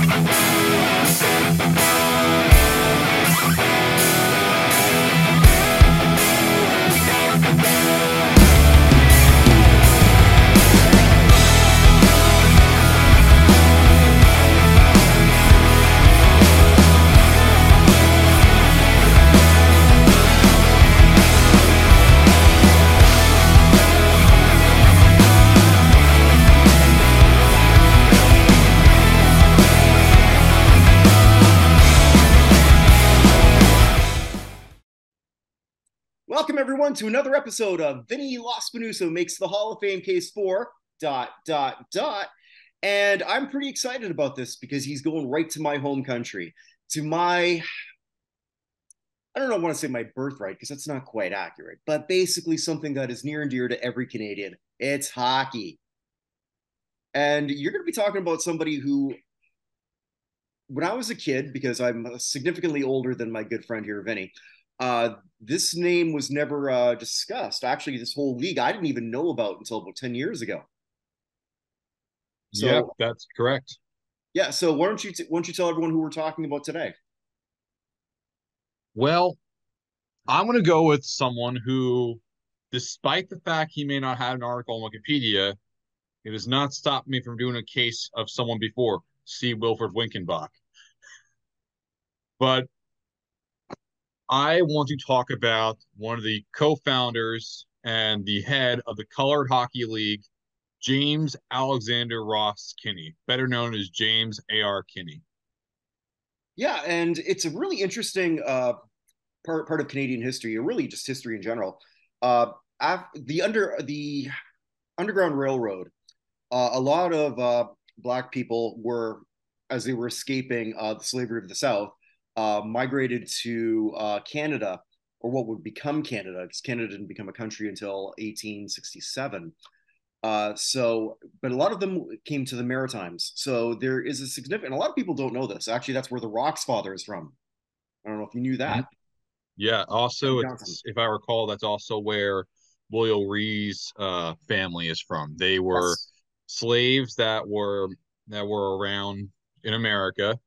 Welcome to another episode of Vinny Lospinuso makes the Hall of Fame case for dot dot dot. And I'm pretty excited about this because he's going right to my home country, to my I don't know, want to say my birthright because that's not quite accurate, but basically something that is near and dear to every Canadian. It's hockey. And you're going to be talking about somebody who, when I was a kid, because I'm significantly older than my good friend here, Vinny, uh, this name was never uh, discussed. Actually, this whole league I didn't even know about until about 10 years ago. So, yeah, that's correct. Yeah. So why don't you t- why don't you tell everyone who we're talking about today? Well, I'm going to go with someone who, despite the fact he may not have an article on Wikipedia, it has not stopped me from doing a case of someone before, C. Wilfred Winkenbach. But I want to talk about one of the co founders and the head of the Colored Hockey League, James Alexander Ross Kinney, better known as James A.R. Kinney. Yeah, and it's a really interesting uh, part part of Canadian history, or really just history in general. Uh, the under the Underground Railroad, uh, a lot of uh, black people were, as they were escaping uh, the slavery of the South, uh, migrated to uh, Canada, or what would become Canada, because Canada didn't become a country until 1867. Uh, so, but a lot of them came to the Maritimes. So there is a significant. A lot of people don't know this. Actually, that's where the Rocks father is from. I don't know if you knew that. Mm-hmm. Yeah. Also, if I recall, that's also where Willie O'Ree's uh, family is from. They were yes. slaves that were that were around in America,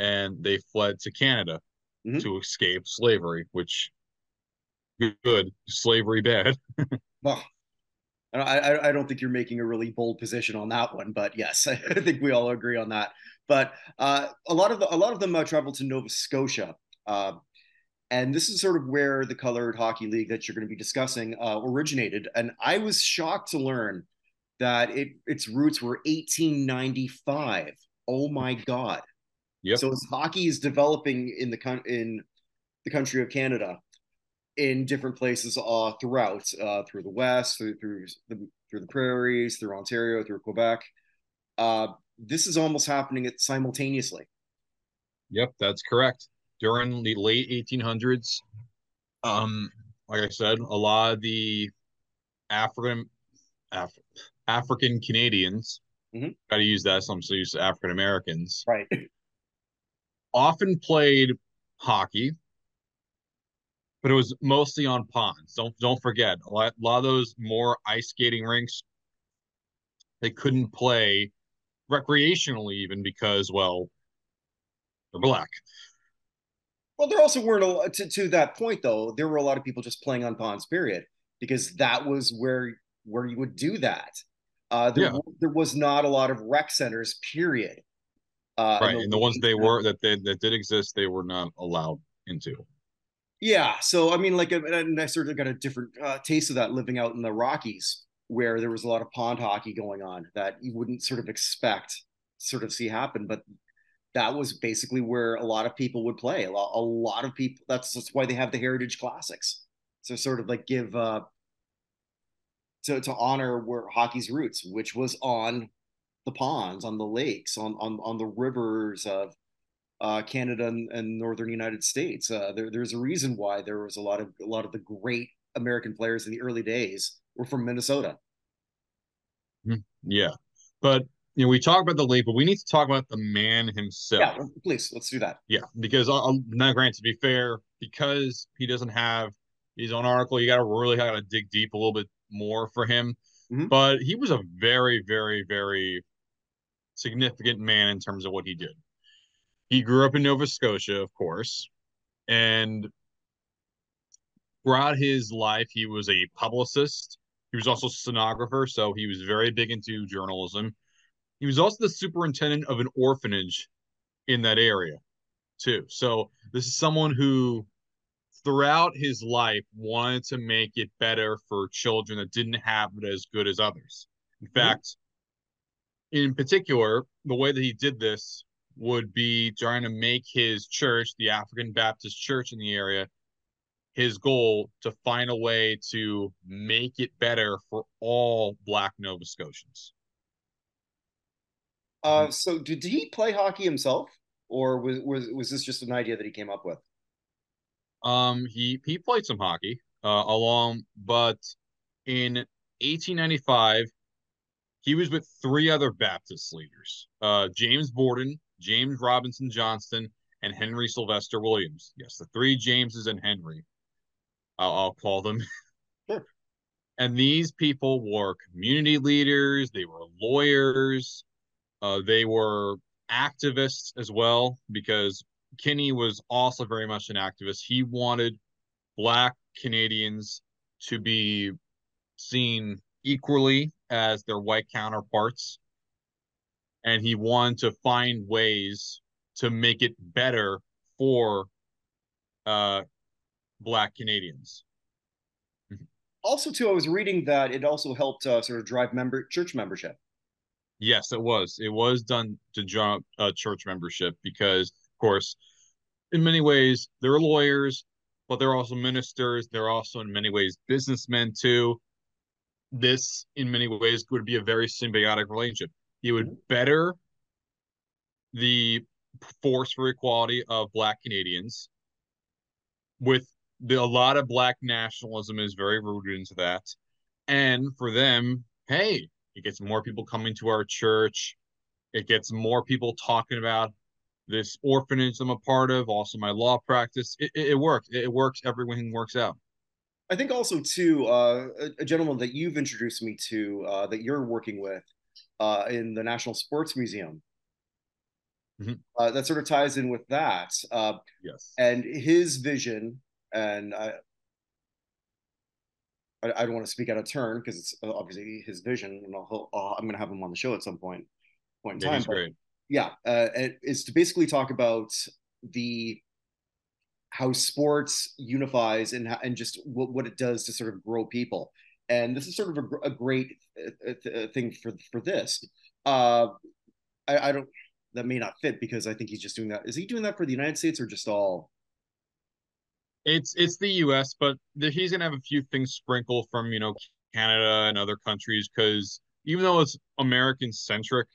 and they fled to Canada mm-hmm. to escape slavery. Which good slavery bad. well, I, I don't think you're making a really bold position on that one, but yes, I think we all agree on that. But uh, a lot of the, a lot of them uh, traveled to Nova Scotia, uh, and this is sort of where the colored hockey league that you're going to be discussing uh, originated. And I was shocked to learn that it its roots were 1895. Oh my god! Yep. So as hockey is developing in the in the country of Canada, in different places uh, throughout, uh, through the West, through through the through the prairies, through Ontario, through Quebec. Uh, this is almost happening simultaneously. Yep, that's correct. During the late 1800s, um, like I said, a lot of the African Af- African Canadians, mm-hmm. got to use that. Some so use African Americans, right? Often played hockey but it was mostly on ponds. Don't don't forget a lot, a lot of those more ice skating rinks. They couldn't play recreationally even because well they're black. Well, there also weren't a, to to that point though. There were a lot of people just playing on ponds, period, because that was where where you would do that. Uh, there, yeah. there was not a lot of rec centers, period. Uh, right, and the, and the ones they were that they, that did exist, they were not allowed into. Yeah, so I mean, like, and I sort of got a different uh, taste of that living out in the Rockies, where there was a lot of pond hockey going on that you wouldn't sort of expect, sort of see happen, but that was basically where a lot of people would play. A lot, a lot of people. That's that's why they have the Heritage Classics. So sort of like give uh, to to honor where hockey's roots, which was on the ponds, on the lakes, on on on the rivers of uh, Canada and, and, northern United States. Uh, there, there's a reason why there was a lot of a lot of the great American players in the early days were from Minnesota. Hmm, yeah, but you know we talk about the league, but we need to talk about the man himself. Yeah, please let's do that. Yeah, because I'll, uh, uh, now, grant to be fair, because he doesn't have his own article, you got to really got to dig deep a little bit more for him. Mm-hmm. But he was a very, very, very significant man in terms of what he did. he grew up in Nova Scotia, of course, and throughout his life, he was a publicist. He was also a stenographer, so he was very big into journalism. He was also the superintendent of an orphanage in that area, too. So this is someone who, throughout his life, wanted to make it better for children that didn't have it as good as others. In mm-hmm. fact, in particular, the way that he did this would be trying to make his church, the African Baptist Church in the area, his goal to find a way to make it better for all Black Nova Scotians. Uh, so did, he play hockey himself, or was, was was this just an idea that he came up with? Um, he he played some hockey uh, along, but in 1895, he was with three other Baptist leaders: uh, James Borden, James Robinson Johnston, and Henry Sylvester Williams. Yes, the three Jameses and Henry. I'll, I'll call them. Sure. And these people were community leaders. They were lawyers. Uh, they were activists as well because Kinney was also very much an activist. He wanted Black Canadians to be seen equally as their white counterparts. And he wanted to find ways to make it better for uh, Black Canadians. Also, too, I was reading that it also helped uh, sort of drive member church membership. Yes, it was. It was done to draw uh, church membership because, of course, in many ways they're lawyers, but they're also ministers. They're also in many ways businessmen too. This, in many ways, would be a very symbiotic relationship. You would mm-hmm. better the force for equality of Black Canadians with the, a lot of Black nationalism is very rooted into that. And for them, hey, it gets more people coming to our church. It gets more people talking about this orphanage I'm a part of, also my law practice. It, it, it works. It works. Everything works out. I think also too, uh, a, a, gentleman that you've introduced me to, uh, that you're working with, uh, in the National Sports Museum. Mm-hmm. Uh, that sort of ties in with that. Uh, yes. And his vision, and I, I, I don't want to speak out of turn because it's uh, obviously his vision, and I'll, I'll, I'm going to have him on the show at some point point in yeah, time. But, great. Yeah, uh, is to basically talk about the how sports unifies and and just what, what it does to sort of grow people. And this is sort of a, a great uh, uh, thing for for this. Uh, I, I don't that may not fit because I think he's just doing that. Is he doing that for the United States or just all it's it's the U.S., but the, he's gonna have a few things sprinkle from you know Canada and other countries because even though it's American centric,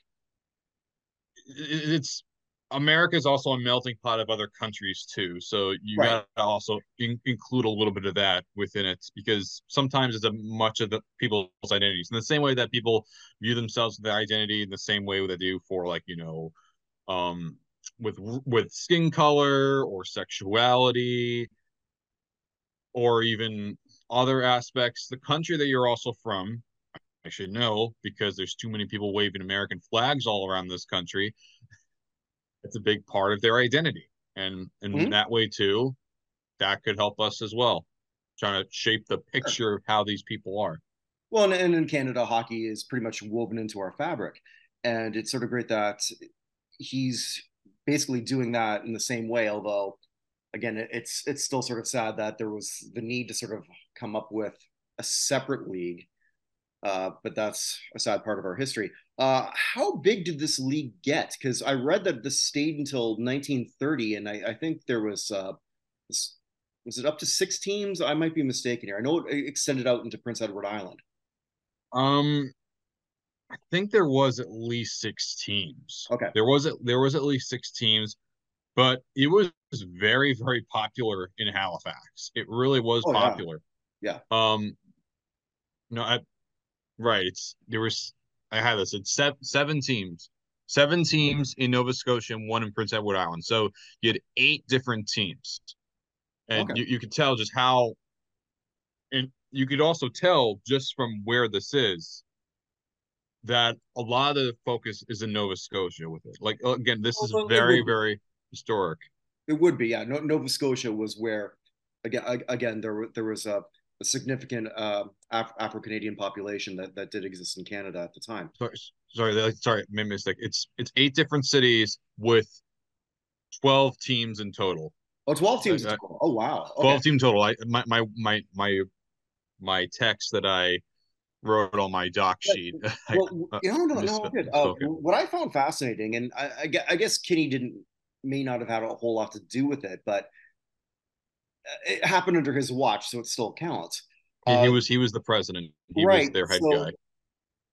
it's America is also a melting pot of other countries too. So you right. got to also in, include a little bit of that within it because sometimes it's a much of the people's identities in the same way that people view themselves with their identity in the same way that they do for like you know, um, with with skin color or sexuality or even other aspects. The country that you're also from, I should know because there's too many people waving American flags all around this country. It's a big part of their identity. And and mm-hmm. that way too, that could help us as well. Trying to shape the picture of how these people are. Well, and, and in Canada, hockey is pretty much woven into our fabric. And it's sort of great that he's basically doing that in the same way, although again, it's it's still sort of sad that there was the need to sort of come up with a separate league. Uh, but that's a sad part of our history. Uh, how big did this league get? Because I read that this stayed until 1930, and I, I think there was uh, this, was it up to six teams? I might be mistaken here. I know it extended out into Prince Edward Island. Um, I think there was at least six teams. Okay, there was there was at least six teams but it was very very popular in Halifax. It really was oh, popular. Yeah. yeah. Um. No, I. Right. It's there was. I had this. It's seven, seven teams. Seven teams in Nova Scotia and one in Prince Edward Island. So you had eight different teams, and okay. you, you could tell just how. And you could also tell just from where this is that a lot of the focus is in Nova Scotia with it. Like again, this is very, very historic. It would be, yeah. Nova Scotia was where, again, again there there was a, a significant uh, Af- Afro Canadian population that, that did exist in Canada at the time. Sorry, sorry, sorry, made mistake. It's it's eight different cities with twelve teams in total. Oh, 12 teams uh, total. Oh wow. Okay. 12 team total. I my my my my my text that I wrote on my doc sheet. Well, I, know, no, no, good. Uh, what I found fascinating, and I, I, guess Kinney didn't may not have had a whole lot to do with it, but it happened under his watch, so it still counts. He, uh, he was he was the president. He right, was their head so guy.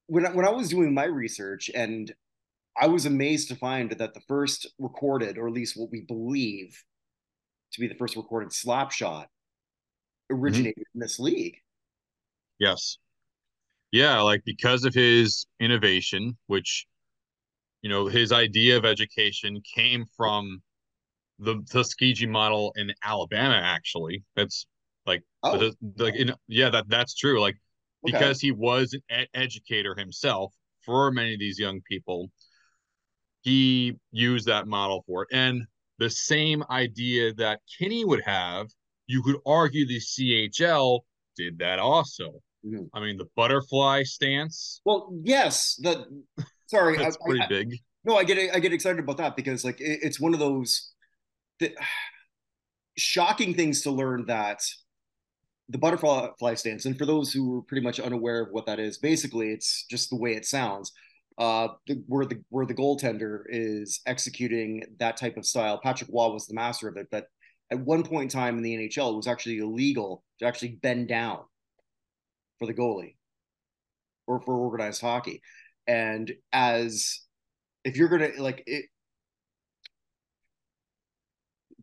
When I, when I was doing my research, and I was amazed to find that the first recorded, or at least what we believe to be the first recorded slap shot, originated mm-hmm. in this league. Yes. Yeah, like because of his innovation, which you know, his idea of education came from the Tuskegee model in Alabama. Actually, that's like, oh. the, like, in, yeah, that that's true. Like, okay. because he was an ed- educator himself for many of these young people, he used that model for it. And the same idea that Kinney would have, you could argue the CHL did that also. Mm-hmm. I mean, the butterfly stance. Well, yes, the sorry, that's I, pretty I, big. No, I get I get excited about that because like it, it's one of those that, shocking things to learn that the butterfly stance, and for those who are pretty much unaware of what that is, basically it's just the way it sounds. Uh, the, where the where the goaltender is executing that type of style. Patrick Roy was the master of it, but at one point in time in the NHL, it was actually illegal to actually bend down for the goalie or for organized hockey. And as if you're gonna like it,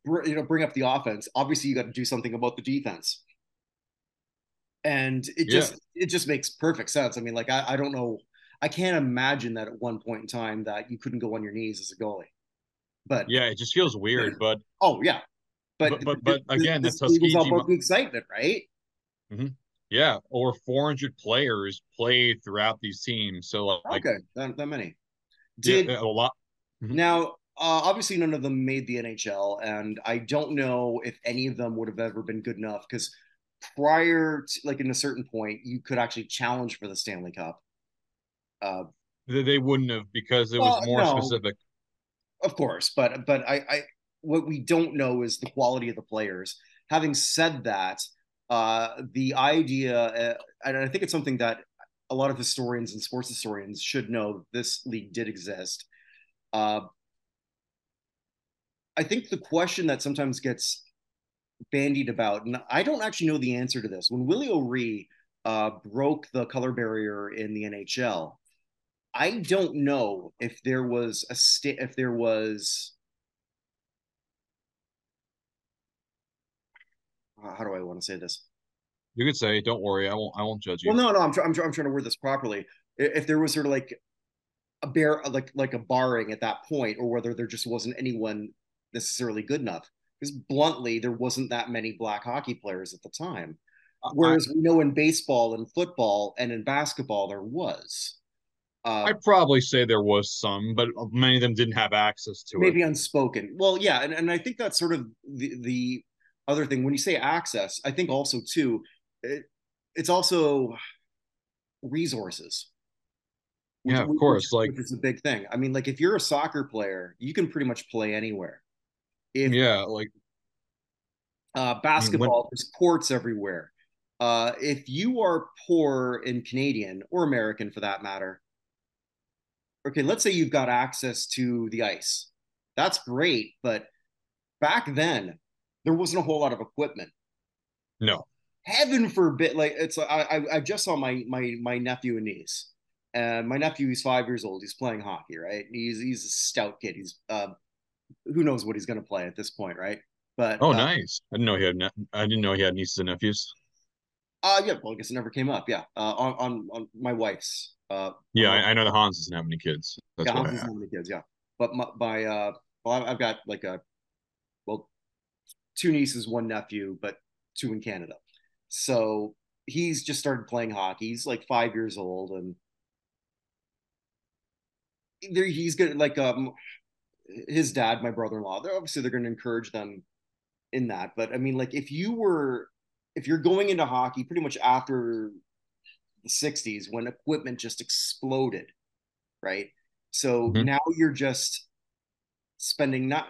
you know, bring up the offense, obviously you got to do something about the defense. And it just yeah. it just makes perfect sense. I mean, like I, I don't know, I can't imagine that at one point in time that you couldn't go on your knees as a goalie. But yeah, it just feels weird. But oh yeah, but but but, but again, that's Tuskegee about the excitement, right? Mm-hmm. Yeah, over 400 players play throughout these teams. So like, okay, that, that many. Did yeah, a lot. Mm-hmm. Now, uh, obviously, none of them made the NHL, and I don't know if any of them would have ever been good enough because prior to like in a certain point, you could actually challenge for the Stanley Cup. Uh, they wouldn't have because it was more no, specific. Of course, but but I, I what we don't know is the quality of the players. Having said that, uh, the idea, uh, and I think it's something that a lot of historians and sports historians should know this league did exist. Uh, I think the question that sometimes gets bandied about, and I don't actually know the answer to this. When Willie O'Ree uh, broke the color barrier in the NHL, I don't know if there was a state, if there was how do I want to say this? You could say, "Don't worry, I won't. I won't judge you." Well, no, no, I'm, tr- I'm, tr- I'm trying to word this properly. If there was sort of like a bear, like like a barring at that point, or whether there just wasn't anyone necessarily good enough, because bluntly, there wasn't that many black hockey players at the time. Uh, Whereas I, we know in baseball and football and in basketball there was. Uh, I'd probably say there was some, but many of them didn't have access to maybe it. Maybe unspoken. Well, yeah, and, and I think that's sort of the the other thing when you say access i think also too it, it's also resources yeah of course which, like it's a big thing i mean like if you're a soccer player you can pretty much play anywhere if, yeah like uh basketball when, there's courts everywhere uh if you are poor in canadian or american for that matter okay let's say you've got access to the ice that's great but back then there wasn't a whole lot of equipment. No. Heaven forbid, like it's I I just saw my my my nephew and niece, and my nephew he's five years old. He's playing hockey, right? He's he's a stout kid. He's uh, who knows what he's going to play at this point, right? But oh, uh, nice. I didn't know he had. Ne- I didn't know he had nieces and nephews. Uh yeah. Well, I guess it never came up. Yeah. Uh, on on on my wife's. Uh, yeah, I, I, know the Hans doesn't have any kids. That's yeah, Hans doesn't have any kids. Yeah, but my, my uh, well, I've got like a well, two nieces, one nephew, but two in Canada. So he's just started playing hockey. He's like five years old, and there he's gonna Like um, his dad, my brother-in-law, they're obviously they're going to encourage them in that. But I mean, like if you were, if you're going into hockey pretty much after the 60s when equipment just exploded, right? So mm-hmm. now you're just spending not,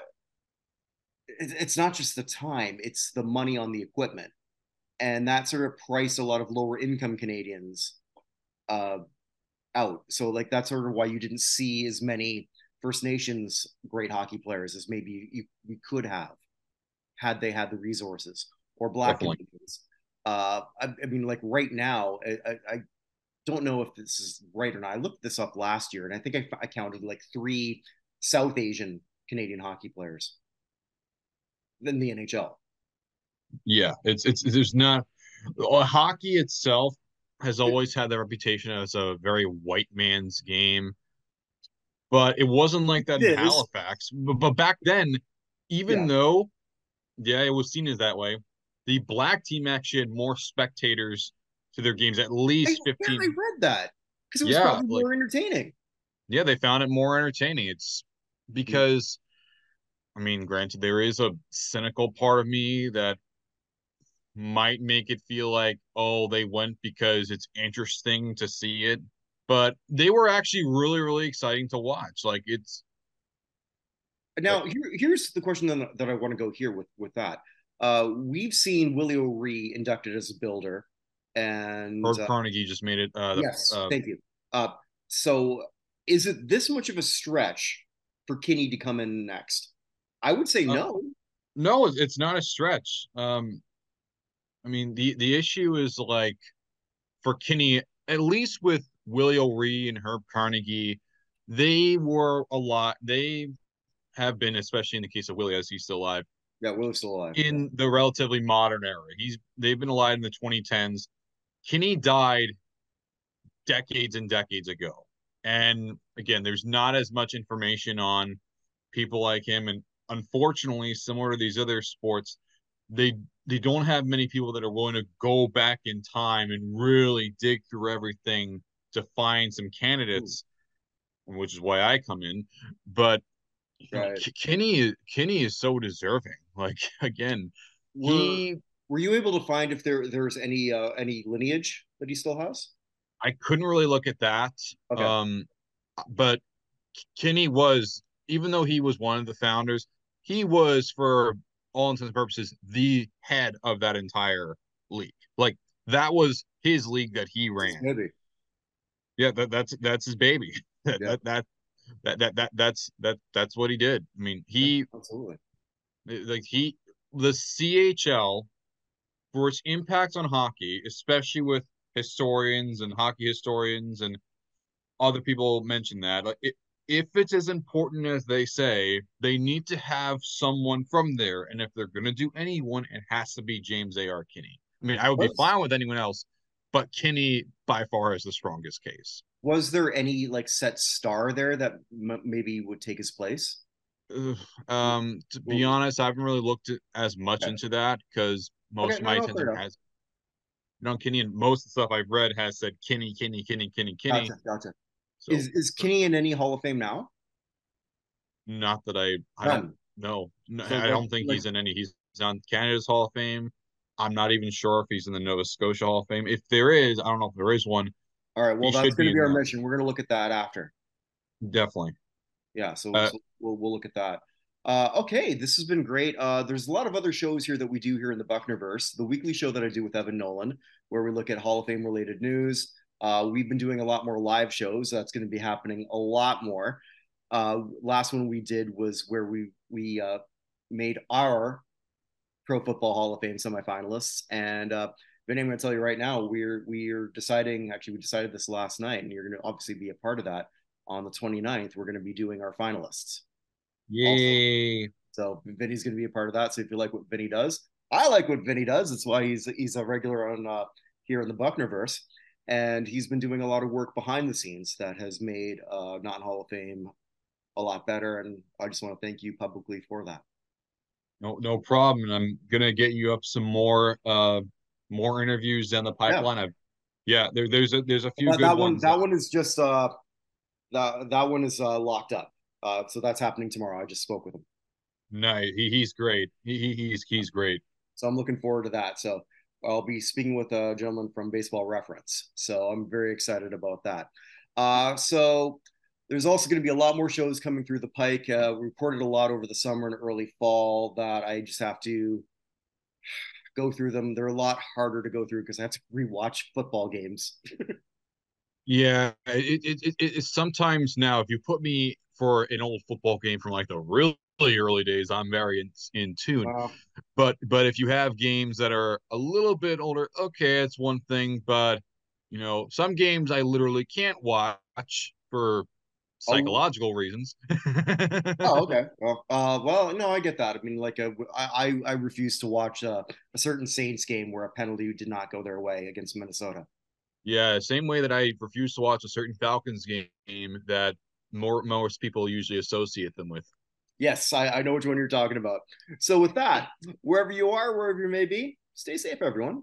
it's not just the time, it's the money on the equipment. And that sort of priced a lot of lower income Canadians uh, out. So, like, that's sort of why you didn't see as many First Nations great hockey players as maybe you, you could have had they had the resources or black Canadians. Uh, I, I, mean, like right now, I, I, don't know if this is right or not. I looked this up last year, and I think I, I counted like three South Asian Canadian hockey players in the NHL. Yeah, it's it's there's not hockey itself has always had the reputation as a very white man's game but it wasn't like that it in is. Halifax. But, but, back then, even yeah. though, yeah, it was seen as that way, the black team actually had more spectators to their games, at least I, 15. Yeah, I read that because it was yeah, probably like, more entertaining. Yeah, they found it more entertaining. It's because, I mean, granted, there is a cynical part of me that might make it feel like, oh, they went because it's interesting to see it but they were actually really really exciting to watch. Like it's now here, here's the question that, that i want to go here with with that. Uh, we've seen willie o'ree inducted as a builder and Herb uh, Carnegie just made it uh, yes uh, thank you. Uh, so is it this much of a stretch for kinney to come in next? I would say uh, no. no it's not a stretch. Um i mean the the issue is like for kinney at least with Willie O'Ree and Herb Carnegie, they were a lot. They have been, especially in the case of Willie, as he's still alive. Yeah, Willie's still alive. In yeah. the relatively modern era, he's they've been alive in the 2010s. Kinney died decades and decades ago, and again, there's not as much information on people like him. And unfortunately, similar to these other sports, they they don't have many people that are willing to go back in time and really dig through everything to find some candidates, Ooh. which is why I come in. But right. Kinney Kinney is so deserving. Like again, were, he were you able to find if there there's any uh, any lineage that he still has? I couldn't really look at that. Okay. Um, but Kinney was, even though he was one of the founders, he was for all intents and purposes the head of that entire league. Like that was his league that he ran. Yeah, that, that's that's his baby. that, yeah. that, that that that that that's that that's what he did. I mean, he absolutely uh, like he the CHL for its impact on hockey, especially with historians and hockey historians and other people mention that like it, if it's as important as they say, they need to have someone from there. And if they're going to do anyone, it has to be James A.R. Kinney. I mean, I would be fine with anyone else, but Kenny by far is the strongest case. Was there any like set star there that m- maybe would take his place? Um, to be honest, I haven't really looked as much okay. into that because most okay, of my no, attention has you know Kinney and most of the stuff I've read has said Kenny, Kenny, Kenny, Kenny, Kenny. Gotcha, gotcha. So, is is Kinney in any Hall of Fame now? Not that I I don't know. No, so I don't think like, he's in any. He's on Canada's Hall of Fame. I'm not even sure if he's in the Nova Scotia Hall of Fame. If there is, I don't know if there is one. All right. Well, that's going to be our that. mission. We're going to look at that after. Definitely. Yeah. So, uh, so we'll we'll look at that. Uh, okay, this has been great. Uh, there's a lot of other shows here that we do here in the Bucknerverse. The weekly show that I do with Evan Nolan, where we look at Hall of Fame related news. Uh, we've been doing a lot more live shows. That's going to be happening a lot more. Uh, last one we did was where we we uh, made our Pro Football Hall of Fame semifinalists. And uh, Vinny, I'm going to tell you right now, we're we're deciding. Actually, we decided this last night, and you're going to obviously be a part of that. On the 29th, we're going to be doing our finalists. Yay! Also. So Vinny's going to be a part of that. So if you like what Vinny does, I like what Vinny does. That's why he's he's a regular on uh, here in the Bucknerverse, and he's been doing a lot of work behind the scenes that has made uh, Not Hall of Fame a lot better. And I just want to thank you publicly for that. No, no problem. I'm gonna get you up some more uh more interviews down the pipeline. Yeah, I've, yeah there, there's a there's a few. That, that one that one is just uh that that one is uh locked up. Uh, so that's happening tomorrow. I just spoke with him. No, he, he's great. He, he, he's he's great. So I'm looking forward to that. So I'll be speaking with a gentleman from Baseball Reference. So I'm very excited about that. Uh, so there's also going to be a lot more shows coming through the pike. Uh, we recorded a lot over the summer and early fall that I just have to go through them. They're a lot harder to go through because I have to rewatch football games. yeah, it, it, it, it's sometimes now if you put me for an old football game from like the really early days, I'm very in, in tune. Wow. But but if you have games that are a little bit older, okay, it's one thing. But you know, some games I literally can't watch for. Psychological oh. reasons. oh, okay. Well, uh, well, no, I get that. I mean, like, a, uh, I, I refuse to watch uh, a certain Saints game where a penalty did not go their way against Minnesota. Yeah, same way that I refuse to watch a certain Falcons game that more most people usually associate them with. Yes, I, I know which one you're talking about. So, with that, wherever you are, wherever you may be, stay safe, everyone.